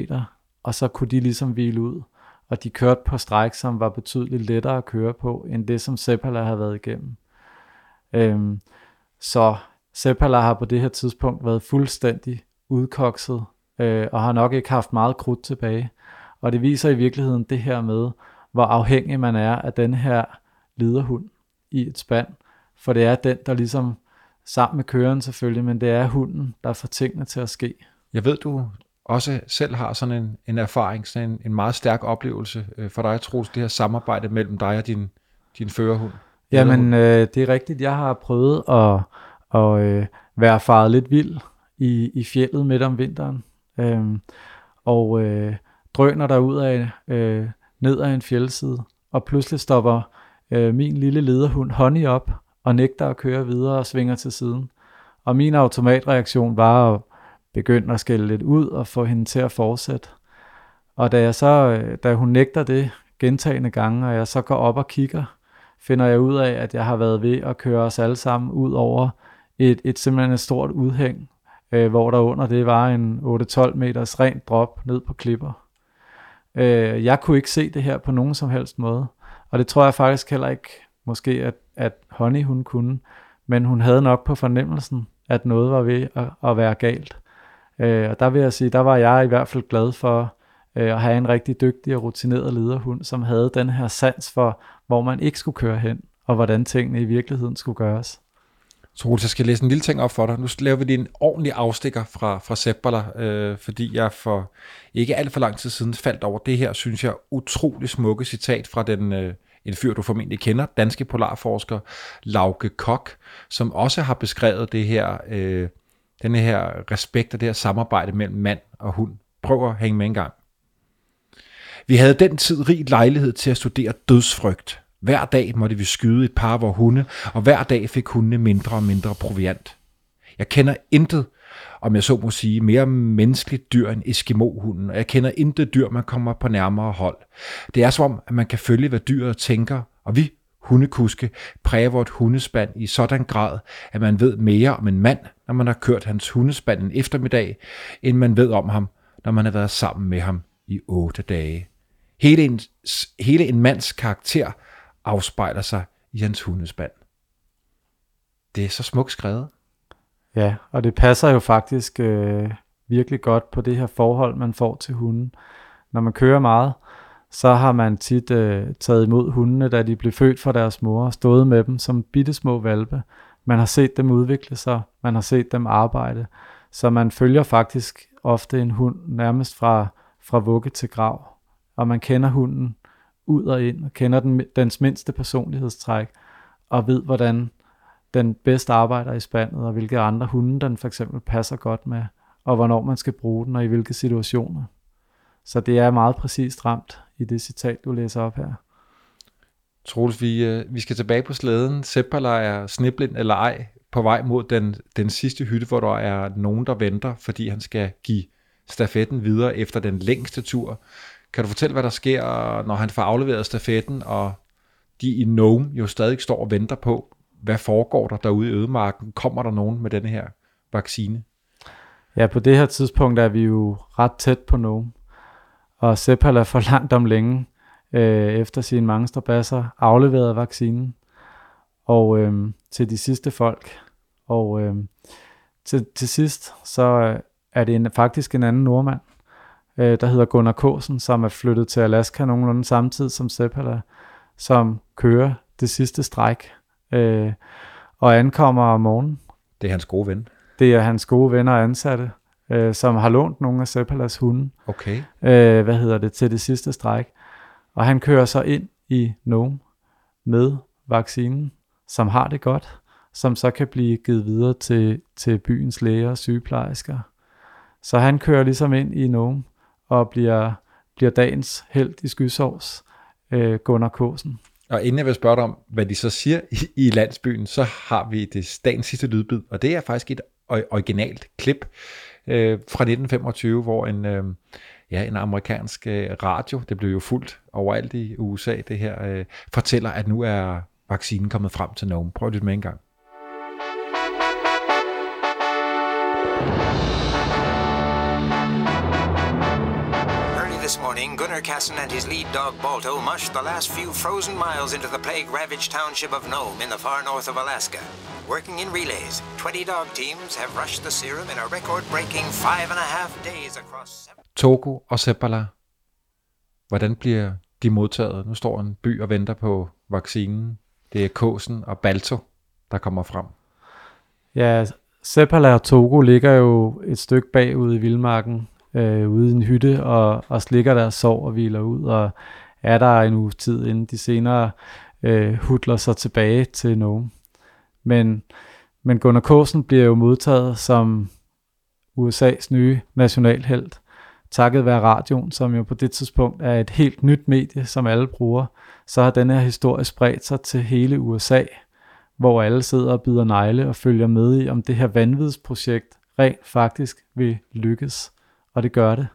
og så kunne de ligesom hvile ud. Og de kørte på stræk, som var betydeligt lettere at køre på, end det, som Seppala har været igennem. Øhm, så Seppala har på det her tidspunkt været fuldstændig udkokset, øh, og har nok ikke haft meget krudt tilbage. Og det viser i virkeligheden det her med, hvor afhængig man er af den her lederhund i et spand. For det er den, der ligesom, sammen med køren selvfølgelig, men det er hunden, der får tingene til at ske. Jeg ved, du også selv har sådan en, en erfaring, sådan en, en meget stærk oplevelse øh, for dig, Troels, det her samarbejde mellem dig og din, din førerhund. Jamen, øh, det er rigtigt. Jeg har prøvet at, at øh, være faret lidt vild i, i fjellet midt om vinteren. Øhm, og øh, drøner der ud af øh, ned ad en fjeldside, og pludselig stopper øh, min lille lederhund Honey op og nægter at køre videre og svinger til siden. Og min automatreaktion var at begynde at skælde lidt ud og få hende til at fortsætte. Og da, jeg så, øh, da hun nægter det gentagende gange, og jeg så går op og kigger, finder jeg ud af, at jeg har været ved at køre os alle sammen ud over et, et simpelthen et stort udhæng, øh, hvor der under det var en 8-12 meters rent drop ned på klipper. Øh, jeg kunne ikke se det her på nogen som helst måde, og det tror jeg faktisk heller ikke, måske at, at Honey hun kunne, men hun havde nok på fornemmelsen, at noget var ved at, at være galt. Øh, og der vil jeg sige, der var jeg i hvert fald glad for øh, at have en rigtig dygtig og rutineret lederhund, som havde den her sans for, hvor man ikke skulle køre hen, og hvordan tingene i virkeligheden skulle gøres. Troels, jeg skal læse en lille ting op for dig. Nu laver vi lige en ordentlig afstikker fra, fra Seppala, øh, fordi jeg for ikke alt for lang tid siden faldt over det her, synes jeg, utrolig smukke citat fra den, øh, en fyr, du formentlig kender, danske polarforsker Lauke Kok, som også har beskrevet det her, øh, den her respekt og det her samarbejde mellem mand og hund. Prøv at hænge med en gang. Vi havde den tid rig lejlighed til at studere dødsfrygt. Hver dag måtte vi skyde et par af vores hunde, og hver dag fik hundene mindre og mindre proviant. Jeg kender intet, om jeg så må sige, mere menneskeligt dyr end Eskimo-hunden, og jeg kender intet dyr, man kommer på nærmere hold. Det er som om, at man kan følge, hvad dyret tænker, og vi hundekuske præger vort hundespand i sådan grad, at man ved mere om en mand, når man har kørt hans hundespand en eftermiddag, end man ved om ham, når man har været sammen med ham i otte dage. Hele en, hele en mands karakter afspejler sig i hans hundespand. Det er så smukt skrevet. Ja, og det passer jo faktisk øh, virkelig godt på det her forhold, man får til hunden. Når man kører meget, så har man tit øh, taget imod hundene, da de blev født fra deres mor, og stået med dem som bittesmå valpe. Man har set dem udvikle sig, man har set dem arbejde, så man følger faktisk ofte en hund nærmest fra, fra vugge til grav, og man kender hunden ud og ind, og kender den, dens mindste personlighedstræk, og ved, hvordan den bedst arbejder i spandet, og hvilke andre hunde den for eksempel passer godt med, og hvornår man skal bruge den, og i hvilke situationer. Så det er meget præcist ramt i det citat, du læser op her. Troels, vi, øh, vi skal tilbage på slæden. Seppala er sniblind eller ej på vej mod den, den sidste hytte, hvor der er nogen, der venter, fordi han skal give stafetten videre efter den længste tur. Kan du fortælle, hvad der sker, når han får afleveret stafetten, og de i Nome jo stadig står og venter på, hvad foregår der derude i ødemarken? Kommer der nogen med denne her vaccine? Ja, på det her tidspunkt er vi jo ret tæt på Nome. Og Seppala for [laughs] langt om længe, øh, efter sine mange strabasser, afleveret vaccinen og øh, til de sidste folk. Og øh, til, til sidst, så øh, er det en, faktisk en anden nordmand, øh, der hedder Gunnar Kåsen, som er flyttet til Alaska nogenlunde samtidig som Seppala, som kører det sidste stræk øh, og ankommer om morgenen. Det er hans gode ven. Det er hans gode venner og ansatte, øh, som har lånt nogle af Seppalas hunde. Okay. Øh, hvad hedder det, til det sidste stræk. Og han kører så ind i Nome med vaccinen, som har det godt, som så kan blive givet videre til, til byens læger og sygeplejersker. Så han kører ligesom ind i Nome og bliver, bliver dagens held i skysovs, øh, Gunnar Kåsen. Og inden jeg vil spørge dig om, hvad de så siger i, i landsbyen, så har vi det dagens sidste lydbid, og det er faktisk et originalt klip øh, fra 1925, hvor en, øh, ja, en amerikansk øh, radio, det blev jo fuldt overalt i USA, det her, øh, fortæller, at nu er vaccinen kommet frem til nogen. Prøv lidt med en gang. Gunnar Casson and his lead dog Balto mushed the last few frozen miles into the plague-ravaged township of Nome in the far north of Alaska. Working in relays, 20 dog teams have rushed the serum in a record-breaking five and a half days across. Togo og Seppala. Hvordan bliver de modtaget? Nu står en by og venter på vaccinen. Det er Kåsen og Balto, der kommer frem. Ja, Seppala og Togo ligger jo et stykke bagud i vildmarken, øh, ude i en hytte, og, og slikker deres sov og hviler ud, og er der en uge tid, inden de senere øh, hudler sig tilbage til nogen. Men, men Gunnar Kåsen bliver jo modtaget som USA's nye nationalhelt, takket være radioen, som jo på det tidspunkt er et helt nyt medie, som alle bruger, så har den her historie spredt sig til hele USA, hvor alle sidder og bider negle og følger med i, om det her vanvidsprojekt rent faktisk vil lykkes. Og det gør det.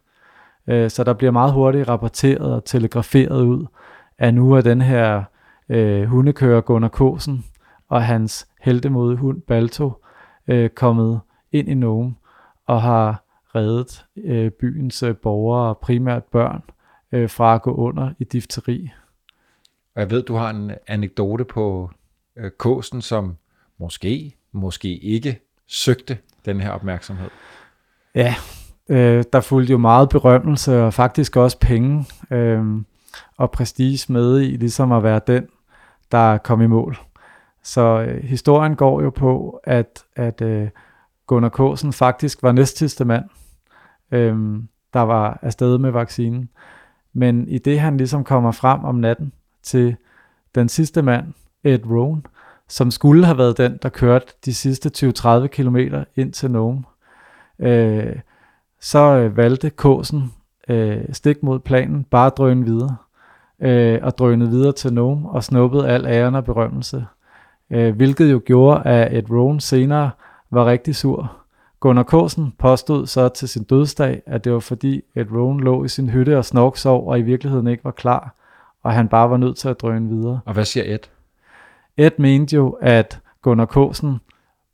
Øh, så der bliver meget hurtigt rapporteret og telegraferet ud, at nu er den her øh, hundekører Gunnar Kåsen og hans heldemodige hund Balto øh, kommet ind i Nome og har reddet øh, byens øh, borgere, primært børn, øh, fra at gå under i difteri. Og jeg ved, du har en anekdote på øh, Kåsen, som måske, måske ikke søgte den her opmærksomhed. Ja, øh, der fulgte jo meget berømmelse og faktisk også penge øh, og prestige med i, ligesom at være den, der kom i mål. Så øh, historien går jo på, at, at øh, Gunnar Kåsen faktisk var næstsidste mand, øh, der var afsted med vaccinen. Men i det han ligesom kommer frem om natten til den sidste mand, Ed Rohn, som skulle have været den, der kørte de sidste 20-30 km ind til Nome, øh, så øh, valgte Kåsen øh, stik mod planen, bare drøne videre, øh, og drønede videre til Nome og snuppede al æren og berømmelse. Øh, hvilket jo gjorde, at Ed Rohn senere var rigtig sur. Gunnar Kåsen påstod så til sin dødsdag, at det var fordi Ed Rohn lå i sin hytte og snorksov og i virkeligheden ikke var klar, og han bare var nødt til at drøne videre. Og hvad siger Ed? Ed mente jo, at Gunnar Kåsen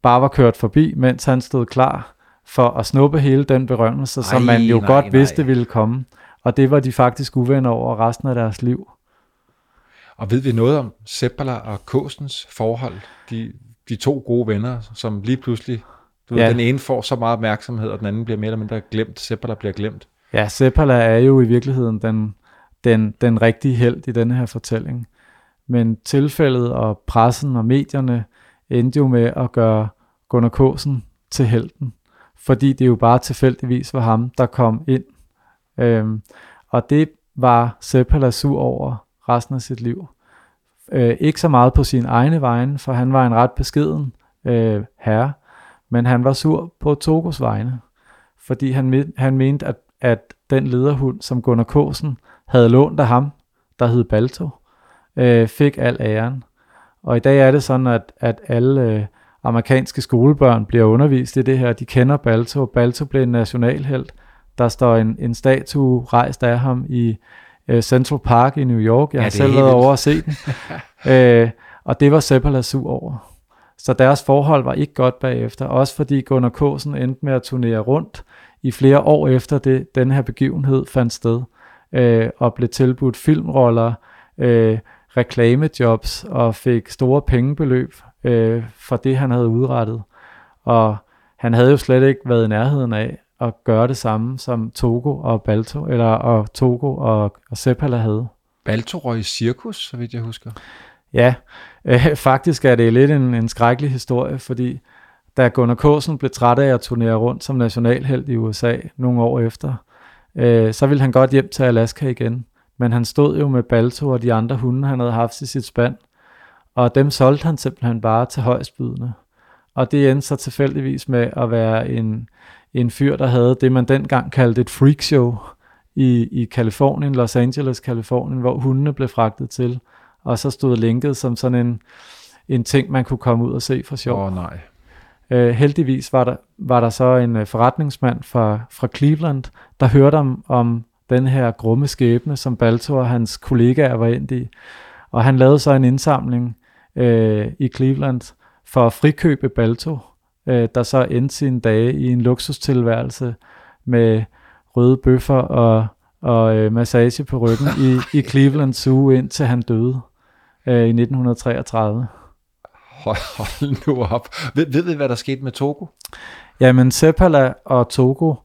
bare var kørt forbi, mens han stod klar for at snuppe hele den berømmelse, som Ej, man jo nej, godt nej. vidste ville komme. Og det var de faktisk uvenner over resten af deres liv. Og ved vi noget om Seppala og Kåsens forhold? De, de to gode venner, som lige pludselig, du. Ja. ved, den ene får så meget opmærksomhed, og den anden bliver mere eller mindre glemt. Seppala bliver glemt. Ja, Seppala er jo i virkeligheden den, den, den rigtige held i denne her fortælling. Men tilfældet og pressen og medierne endte jo med at gøre Gunnar Kåsen til helten. Fordi det jo bare tilfældigvis var ham, der kom ind. Øhm, og det var Seppala sur over resten af sit liv. Øh, ikke så meget på sin egne vegne, for han var en ret beskeden øh, herre, men han var sur på Togos vegne, fordi han, me- han mente, at, at den lederhund, som Gunnar Kåsen havde lånt af ham, der hed Balto, øh, fik al æren. Og i dag er det sådan, at, at alle øh, amerikanske skolebørn bliver undervist i det her. De kender Balto. Balto blev en nationalhelt. Der står en, en statue rejst af ham i øh, Central Park i New York. Jeg Ja, har selv været over at se den. [laughs] øh, og det var Seppala sur over. Så deres forhold var ikke godt bagefter. Også fordi Gunnar Kåsen endte med at turnere rundt i flere år efter det, den her begivenhed fandt sted. Øh, og blev tilbudt filmroller, øh, reklamejobs og fik store pengebeløb øh, for det, han havde udrettet. Og han havde jo slet ikke været i nærheden af at gøre det samme, som Togo og Balto, eller og Togo og, og Seppala havde. Balto røg i cirkus, så vidt jeg husker. Ja, øh, [laughs] faktisk er det lidt en, en skrækkelig historie, fordi da Gunnar Kåsen blev træt af at turnere rundt som nationalheld i USA nogle år efter, øh, så ville han godt hjem til Alaska igen. Men han stod jo med Balto og de andre hunde, han havde haft i sit spand, og dem solgte han simpelthen bare til højstbydende. Og det endte så tilfældigvis med at være en, en fyr, der havde det, man dengang kaldte et freakshow i, i Kalifornien, Los Angeles, Kalifornien, hvor hundene blev fragtet til. Og så stod linket som sådan en, en ting, man kunne komme ud og se for sjov. Åh oh, nej. Øh, heldigvis var der, var der så en øh, forretningsmand fra, fra Cleveland, der hørte om, om den her grumme skæbne, som Balto og hans kollegaer var endt i. Og han lavede så en indsamling øh, i Cleveland for at frikøbe Balto, øh, der så endte sine dage i en luksustilværelse med røde bøffer og, og øh, massage på ryggen i, i [laughs] Cleveland Zoo, indtil han døde øh, i 1933. Hold, hold nu op. Ved, ved vi, hvad der skete med Togo? Jamen, Seppala og Togo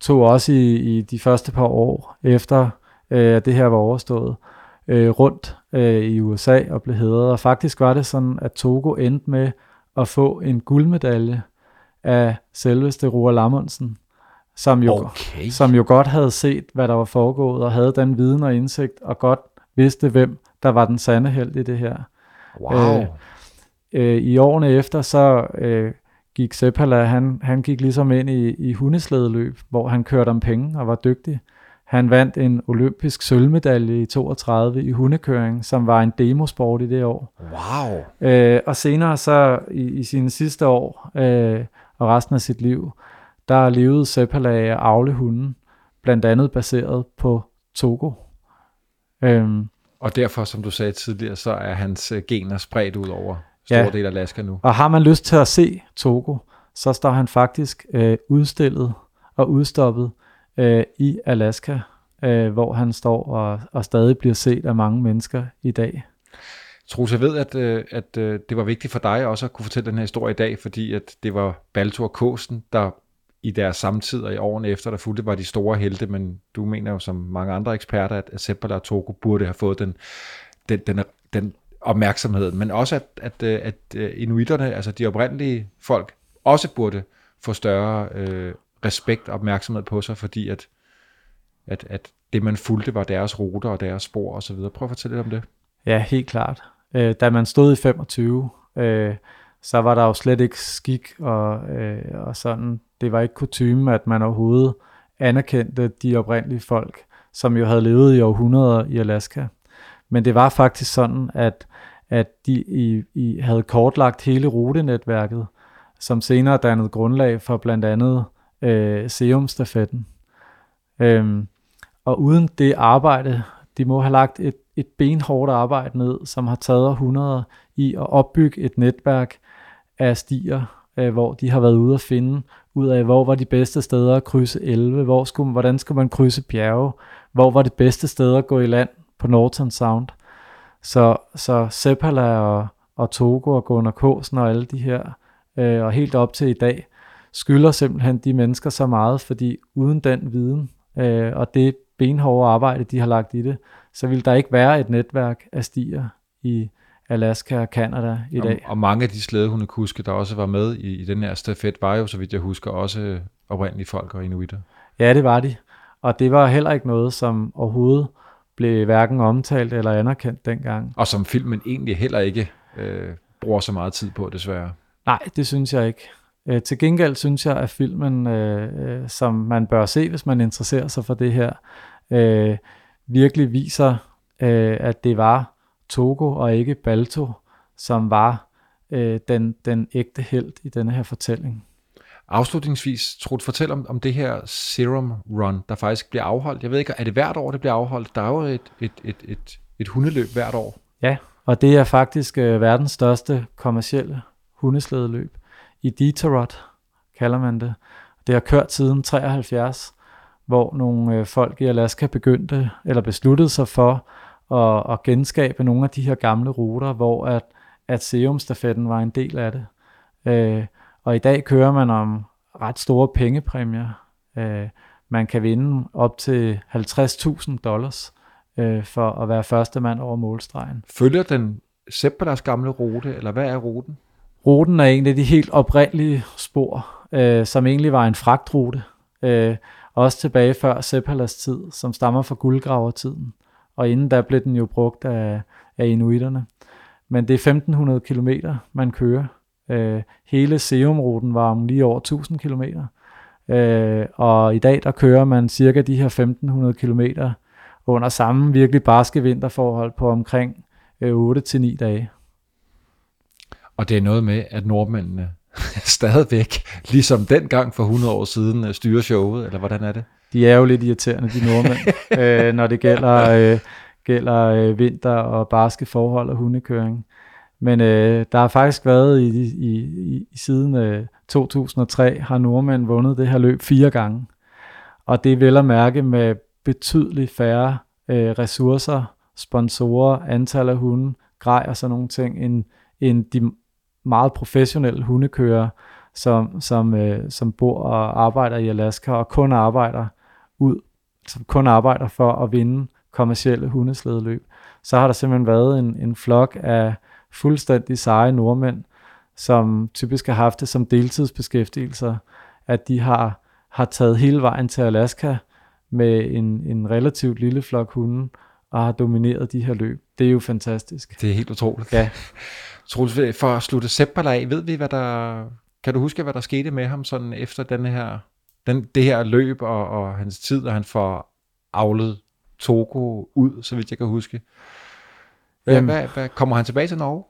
tog også i, i de første par år efter, øh, at det her var overstået, øh, rundt øh, i USA og blev hædret. Og faktisk var det sådan, at Togo endte med at få en guldmedalje af selveste Roar Lamondsen, som jo, Okay. som jo godt havde set, hvad der var foregået, og havde den viden og indsigt, og godt vidste, hvem der var den sande held i det her. Wow. Øh, øh, I årene efter, så øh, gik Seppala, han, han gik ligesom ind i, i hundeslædeløb, hvor han kørte om penge og var dygtig. Han vandt en olympisk sølvmedalje i 32 i hundekøring, som var en demosport i det år. wow. Øh, og senere så i, i sine sidste år øh, og resten af sit liv, der levede Seppala af at avle hunden, blandt andet baseret på Togo. Øhm, Og derfor, som du sagde tidligere, så er hans øh, gener spredt ud over store ja. del af Alaska nu. Og har man lyst til at se Togo, så står han faktisk øh, udstillet og udstoppet øh, i Alaska, øh, hvor han står og, og stadig bliver set af mange mennesker i dag. Troels, jeg ved, at, øh, at øh, det var vigtigt for dig også at kunne fortælle den her historie i dag, fordi at det var Balto og Kåsen, der i deres samtid og i årene efter, der fulgte, var de store helte, men du mener jo som mange andre eksperter, at, at Seppala og Togo burde have fået den, den, den, den opmærksomhed, men også at, at, øh, at inuiterne, altså de oprindelige folk, også burde få større øh, respekt og opmærksomhed på sig, fordi at, at, at det, man fulgte, var deres ruter og deres spor osv. Prøv at fortælle lidt om det. Ja, helt klart. Øh, da man stod i 25, øh, så var der jo slet ikke skik og, øh, og sådan. Det var ikke kutume, at man overhovedet anerkendte de oprindelige folk, som jo havde levet i århundreder i Alaska. Men det var faktisk sådan, at, at de i, i havde kortlagt hele rutenetværket, som senere dannede grundlag for blandt andet øh, serumstafetten. Øhm, og uden det arbejde, de må have lagt et, et benhårdt arbejde ned, som har taget århundreder i at opbygge et netværk af stier, øh, hvor de har været ude at finde ud af, hvor var de bedste steder at krydse elve, hvor skulle, hvordan skulle man krydse bjerge, hvor var det bedste sted at gå i land på Norton Sound. Så, så Seppala og, og Togo og Gunnar Kåsen og alle de her, øh, og helt op til i dag, skylder simpelthen de mennesker så meget, fordi uden den viden øh, og det benhårde arbejde, de har lagt i det, så vil der ikke være et netværk af stier i Alaska og Canada i og, dag. og mange af de slædehundekuske, der også var med i, i den her stafet, var jo, så vidt jeg husker, også oprindelige folk og inuitter. Ja, det var de. Og det var heller ikke noget, som overhovedet blev hverken omtalt eller anerkendt dengang. Og som filmen egentlig heller ikke øh, bruger så meget tid på, desværre. Nej, det synes jeg ikke. Øh, til gengæld synes jeg, at filmen, øh, øh, som man bør se, hvis man interesserer sig for det her, øh, virkelig viser, øh, at det var Togo og ikke Balto, som var øh, den, den ægte held i denne her fortælling. Afslutningsvis, du fortæl om, om det her Serum Run, der faktisk bliver afholdt. Jeg ved ikke, er det hvert år, det bliver afholdt? Der er jo et, et, et, et, et hundeløb hvert år. Ja, og det er faktisk øh, verdens største kommercielle hundeslædeløb. I Detroit kalder man det. Det har kørt siden 73, hvor nogle øh, folk i Alaska begyndte, eller besluttede sig for at, at genskabe nogle af de her gamle ruter, hvor at, at serumstafetten var en del af det. Øh, og i dag kører man om ret store pengepræmier. Øh, man kan vinde op til 50.000 dollars øh, for at være første mand over målstregen. Følger den Zeppelas gamle rute, eller hvad er ruten? Ruten er egentlig de helt oprindelige spor, øh, som egentlig var en fragtrute. Øh, også tilbage før Sepalas tid, som stammer fra guldgravertiden. Og inden da blev den jo brugt af, af inuiterne. Men det er 1500 km, man kører. Øh, hele Seumruten var om lige over 1000 km. Øh, og i dag der kører man cirka de her 1500 km under samme virkelig barske vinterforhold på omkring øh, 8-9 dage. Og det er noget med, at nordmændene [laughs] stadigvæk, ligesom dengang for 100 år siden, øh, styrer showet, eller hvordan er det? De er jo lidt irriterende, de nordmænd, [laughs] øh, når det gælder, øh, gælder øh, vinter og barske forhold og hundekøring. Men øh, der har faktisk været i, i, i, i siden øh, 2003, har nordmænd vundet det her løb fire gange. Og det er vel at mærke med betydeligt færre øh, ressourcer, sponsorer, antal af hunde, grej og sådan nogle ting, end, end de meget professionelle hundekører, som, som, øh, som bor og arbejder i Alaska og kun arbejder ud, som kun arbejder for at vinde kommercielle hundeslædeløb. Så har der simpelthen været en, en flok af fuldstændig seje nordmænd, som typisk har haft det som deltidsbeskæftigelser, at de har, har taget hele vejen til Alaska med en, en relativt lille flok hunde, og har domineret de her løb. Det er jo fantastisk. Det er helt utroligt. Ja. [laughs] Troels, for at slutte Seppala af, ved vi, hvad der... Kan du huske, hvad der skete med ham sådan efter denne her, den, det her løb og, og hans tid, og han får avlet Togo ud, så vidt jeg kan huske? Hvad, Jamen. hvad, hvad, kommer han tilbage til Norge?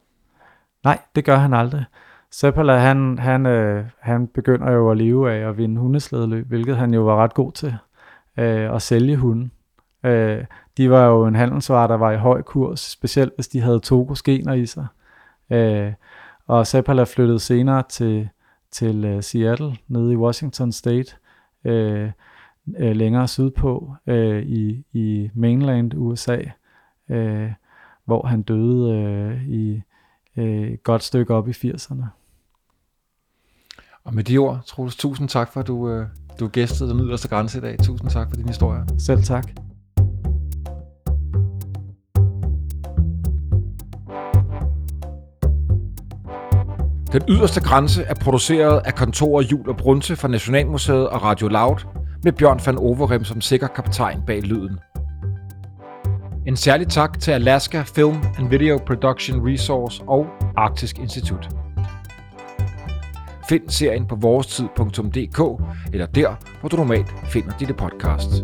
Nej, det gør han aldrig. Seppala, han, han, øh, han begynder jo at leve af at vinde hundeslædeløb, hvilket han jo var ret god til øh, at sælge hunden. Øh, de var jo en handelsvare, der var i høj kurs, specielt hvis de havde Togo skener i sig. Øh, og Seppala flyttede senere til, til uh, Seattle, nede i Washington State, øh, øh, længere sydpå øh, i, i mainland USA, øh, hvor han døde øh, i øh, et godt stykke op i 80'erne. Og med de ord, Troels, tusind tak for, at du, øh, du gæstede den yderste grænse i dag. Tusind tak for din historie. Selv tak. Den yderste grænse er produceret af kontoret Jul og Brunse fra Nationalmuseet og Radio Loud, med Bjørn van Overrem som sikker kaptajn bag lyden. En særlig tak til Alaska Film and Video Production Resource og Arktisk Institut. Find serien på vorestid.dk eller der, hvor du normalt finder dine podcasts.